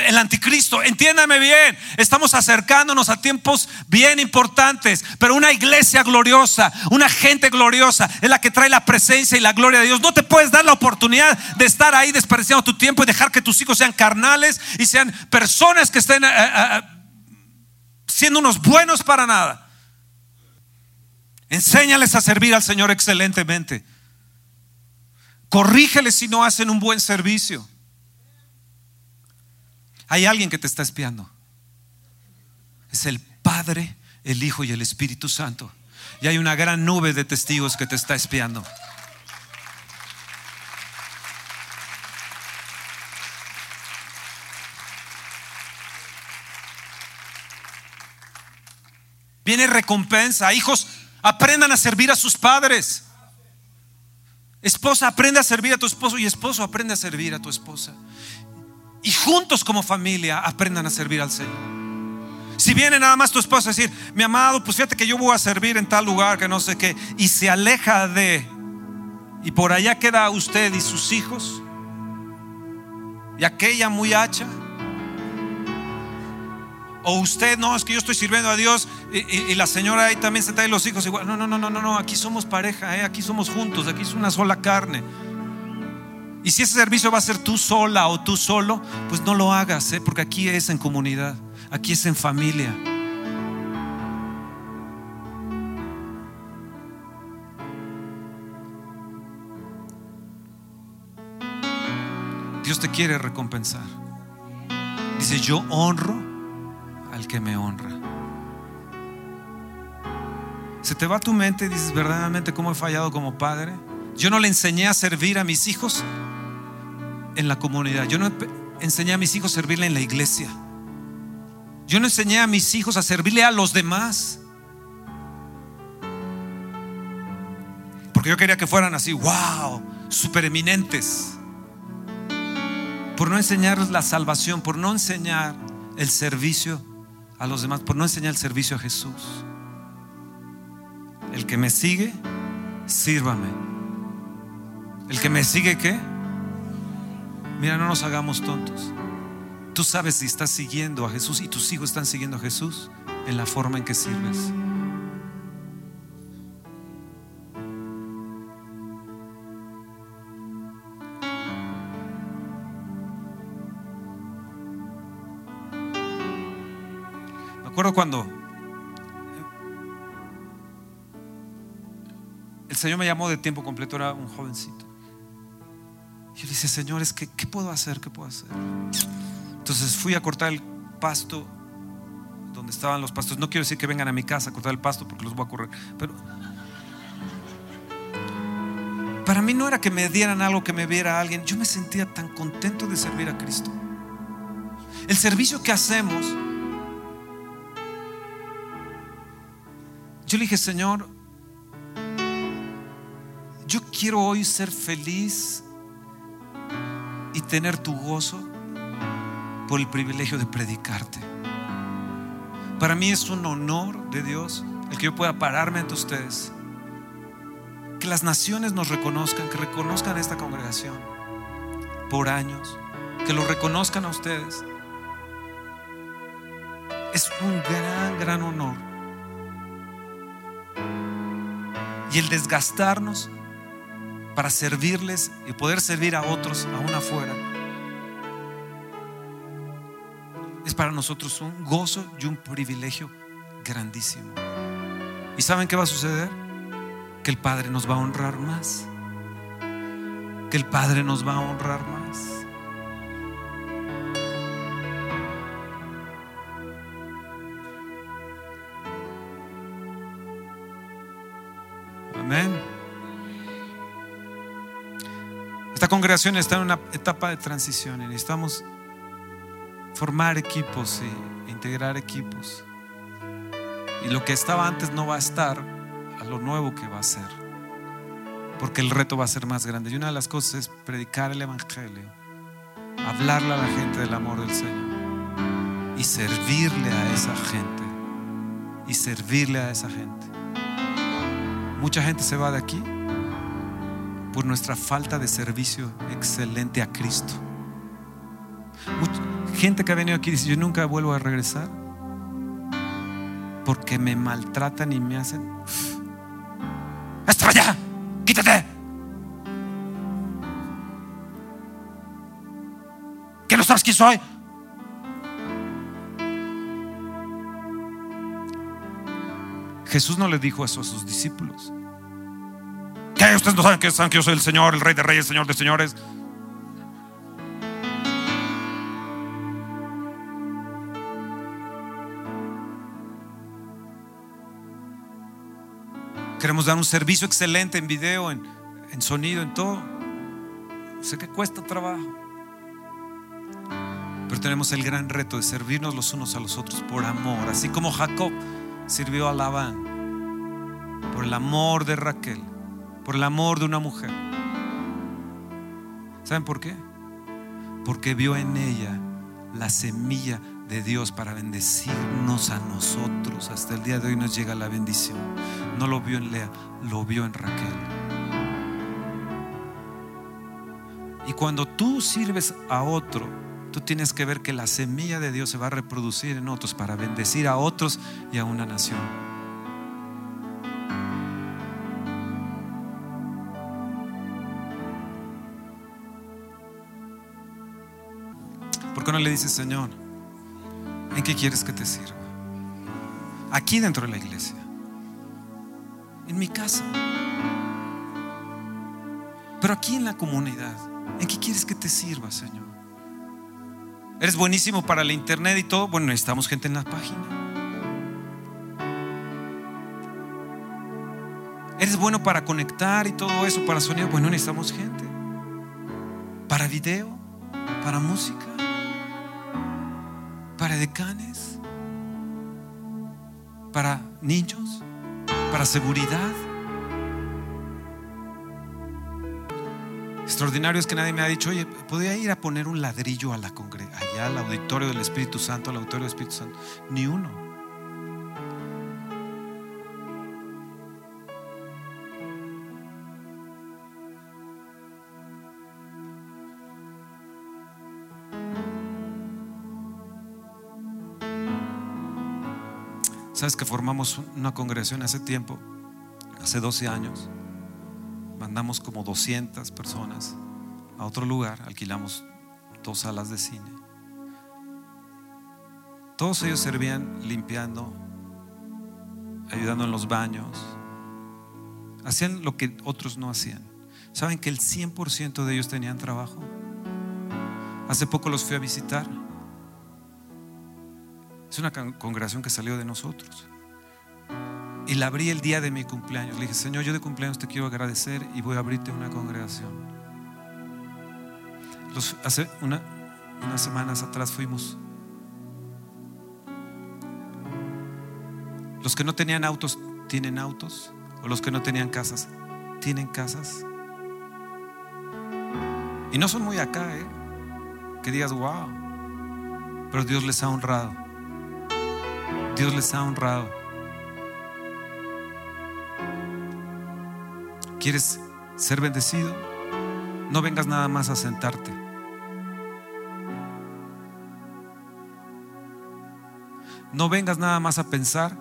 el anticristo. Entiéndame bien, estamos acercándonos a tiempos bien importantes, pero una iglesia gloriosa, una gente gloriosa es la que trae la presencia y la gloria de Dios. No te puedes dar la oportunidad de estar ahí desperdiciando tu tiempo y dejar que tus hijos sean carnales y sean personas que estén... Eh, eh, eh, siendo unos buenos para nada. Enséñales a servir al Señor excelentemente. Corrígeles si no hacen un buen servicio. Hay alguien que te está espiando. Es el Padre, el Hijo y el Espíritu Santo. Y hay una gran nube de testigos que te está espiando. Viene recompensa. Hijos, aprendan a servir a sus padres. Esposa, aprende a servir a tu esposo y esposo, aprende a servir a tu esposa. Y juntos como familia aprendan a servir al Señor. Si viene nada más tu esposa a decir, mi amado, pues fíjate que yo voy a servir en tal lugar que no sé qué, y se aleja de, y por allá queda usted y sus hijos, y aquella muy hacha, o usted, no, es que yo estoy sirviendo a Dios y, la señora ahí también se trae los hijos igual. No, no, no, no, no, no, aquí somos pareja, ¿eh? aquí somos juntos, aquí es una sola carne. Y si ese servicio va a ser tú sola o tú solo, pues no lo hagas, ¿eh? porque aquí es en comunidad, aquí es en familia. Dios te quiere recompensar. Dice, yo honro que me honra. Se te va tu mente y dices, verdaderamente, ¿cómo he fallado como padre? Yo no le enseñé a servir a mis hijos en la comunidad. Yo no enseñé a mis hijos a servirle en la iglesia. Yo no enseñé a mis hijos a servirle a los demás. Porque yo quería que fueran así, wow, super eminentes. Por no enseñarles la salvación, por no enseñar el servicio a los demás, por no enseñar el servicio a Jesús. El que me sigue, sírvame. El que me sigue, ¿qué? Mira, no nos hagamos tontos. Tú sabes si estás siguiendo a Jesús y tus hijos están siguiendo a Jesús en la forma en que sirves. Acuerdo cuando el Señor me llamó de tiempo completo, era un jovencito. Yo le dije, Señor, ¿qué, ¿qué puedo hacer? ¿Qué puedo hacer? Entonces fui a cortar el pasto donde estaban los pastos. No quiero decir que vengan a mi casa a cortar el pasto porque los voy a correr, pero para mí no era que me dieran algo, que me viera alguien. Yo me sentía tan contento de servir a Cristo. El servicio que hacemos Yo le dije, Señor, yo quiero hoy ser feliz y tener tu gozo por el privilegio de predicarte. Para mí es un honor de Dios el que yo pueda pararme ante ustedes. Que las naciones nos reconozcan, que reconozcan esta congregación por años, que lo reconozcan a ustedes. Es un gran, gran honor y el desgastarnos para servirles y poder servir a otros aún afuera, es para nosotros un gozo y un privilegio grandísimo. ¿Y saben qué va a suceder? Que el Padre nos va a honrar más. Que el Padre nos va a honrar más. Congregación está en una etapa de transición y necesitamos formar equipos e integrar equipos. Y lo que estaba antes no va a estar a lo nuevo que va a ser. Porque el reto va a ser más grande. Y una de las cosas es predicar el Evangelio, hablarle a la gente del amor del Señor y servirle a esa gente. Y servirle a esa gente. Mucha gente se va de aquí por nuestra falta de servicio excelente a Cristo. gente que ha venido aquí dice, yo nunca vuelvo a regresar porque me maltratan y me hacen... ¡Esto allá! ¡Quítate! ¿Qué no sabes quién soy? Jesús no le dijo eso a sus discípulos. ¿Qué? ¿Ustedes no saben que, saben que yo soy el Señor, el Rey de Reyes, el Señor de Señores? Queremos dar un servicio excelente en video, en, en sonido, en todo. Sé que cuesta trabajo. Pero tenemos el gran reto de servirnos los unos a los otros por amor. Así como Jacob sirvió a Labán por el amor de Raquel, por el amor de una mujer. ¿Saben por qué? Porque vio en ella la semilla de Dios para bendecirnos a nosotros. Hasta el día de hoy nos llega la bendición. No lo vio en Lea, lo vio en Raquel. Y cuando tú sirves a otro, Tú tienes que ver que la semilla de Dios se va a reproducir en otros para bendecir a otros y a una nación. ¿Por qué no le dices, Señor, en qué quieres que te sirva? Aquí dentro de la iglesia, en mi casa, pero aquí en la comunidad, ¿en qué quieres que te sirva, Señor? Eres buenísimo para la internet y todo. Bueno, necesitamos gente en la página. Eres bueno para conectar y todo eso, para sonido. Bueno, necesitamos gente. Para video, para música, para decanes, para niños, para seguridad. extraordinario es que nadie me ha dicho, oye, ¿podría ir a poner un ladrillo a la allá al auditorio del Espíritu Santo, al auditorio del Espíritu Santo? Ni uno. ¿Sabes que formamos una congregación hace tiempo? Hace 12 años mandamos como 200 personas a otro lugar, alquilamos dos salas de cine. Todos ellos servían limpiando, ayudando en los baños, hacían lo que otros no hacían. ¿Saben que el 100% de ellos tenían trabajo? Hace poco los fui a visitar. Es una congregación que salió de nosotros. Y la abrí el día de mi cumpleaños. Le dije, Señor, yo de cumpleaños te quiero agradecer y voy a abrirte una congregación. hace unas semanas atrás fuimos. Los que no tenían autos tienen autos. O los que no tenían casas tienen casas. Y no son muy acá, ¿eh? Que digas, wow. Pero Dios les ha honrado. Dios les ha honrado. ¿Quieres ser bendecido? No vengas nada más a sentarte. No vengas nada más a pensar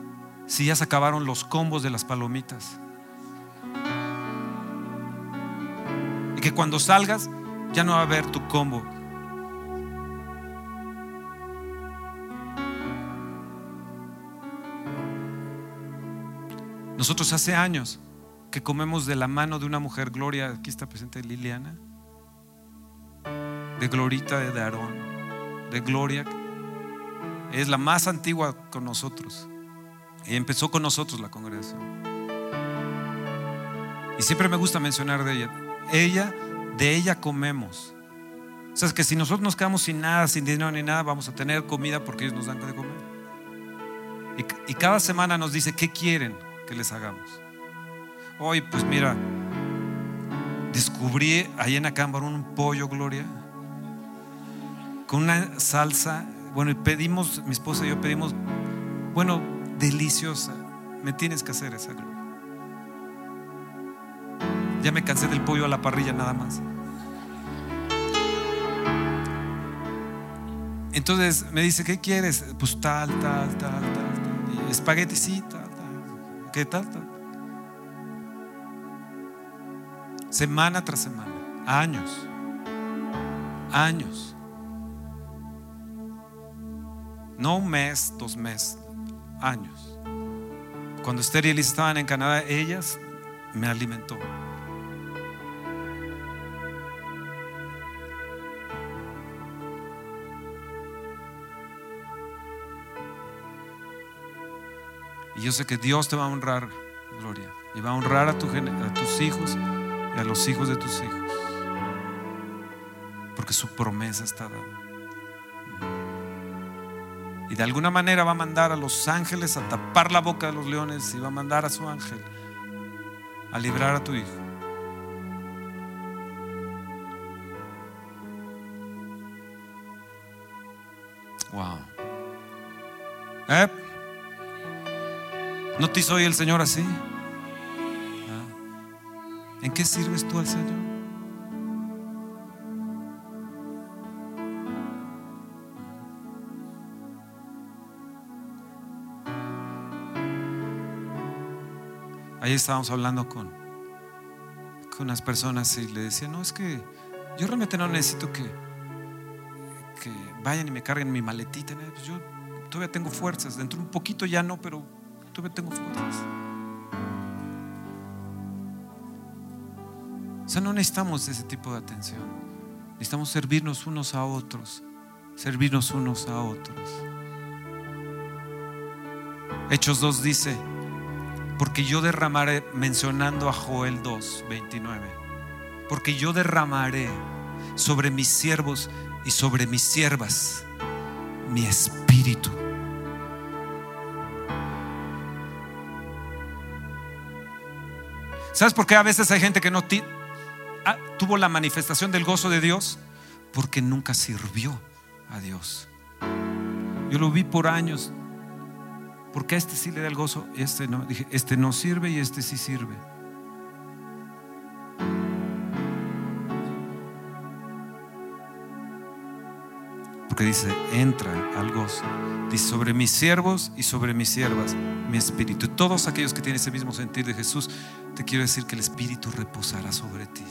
si ya se acabaron los combos de las palomitas. Y que cuando salgas ya no va a haber tu combo. Nosotros hace años que comemos de la mano de una mujer, Gloria, aquí está presente Liliana, de Glorita de Aarón, de Gloria, es la más antigua con nosotros. Y empezó con nosotros la congregación. Y siempre me gusta mencionar de ella. Ella, de ella comemos. O sea, es que si nosotros nos quedamos sin nada, sin dinero ni nada, vamos a tener comida porque ellos nos dan de comer. Y, y cada semana nos dice, ¿qué quieren que les hagamos? Hoy, pues mira, descubrí ahí en Acámbaro un pollo, Gloria, con una salsa. Bueno, y pedimos, mi esposa y yo pedimos, bueno, deliciosa. Me tienes que hacer esa, Gloria. Ya me cansé del pollo a la parrilla nada más. Entonces me dice, ¿qué quieres? Pues tal, tal, tal, tal, tal. Y espagueti, sí, tal, tal. ¿Qué tal, tal? Semana tras semana, años, años. No un mes, dos meses, años. Cuando Esther y Elisa estaban en Canadá, ellas me alimentó. Y yo sé que Dios te va a honrar, Gloria. Y va a honrar a, a tus hijos y a los hijos de tus hijos. Porque su promesa está dada. Y de alguna manera va a mandar a los ángeles a tapar la boca de los leones y va a mandar a su ángel a librar a tu hijo. Wow. ¿Eh? ¿No te hizo hoy el Señor así? ¿Ah? ¿En qué sirves tú al Señor? Ahí estábamos hablando con, con unas personas y le decía, no, es que yo realmente no necesito que, que vayan y me carguen mi maletita. Pues yo todavía tengo fuerzas, dentro un poquito ya no, pero tengo fuerzas. O sea, no necesitamos ese tipo de atención. Necesitamos servirnos unos a otros, servirnos unos a otros. Hechos 2 dice, porque yo derramaré, mencionando a Joel 2, 29, porque yo derramaré sobre mis siervos y sobre mis siervas mi espíritu. ¿Sabes por qué a veces hay gente que no ah, tuvo la manifestación del gozo de Dios? Porque nunca sirvió a Dios. Yo lo vi por años. Porque a este sí le da el gozo y este no. Dije, este no sirve y este sí sirve. Porque dice, entra al gozo. Dice, sobre mis siervos y sobre mis siervas, mi espíritu. Todos aquellos que tienen ese mismo sentir de Jesús, te quiero decir que el espíritu reposará sobre ti.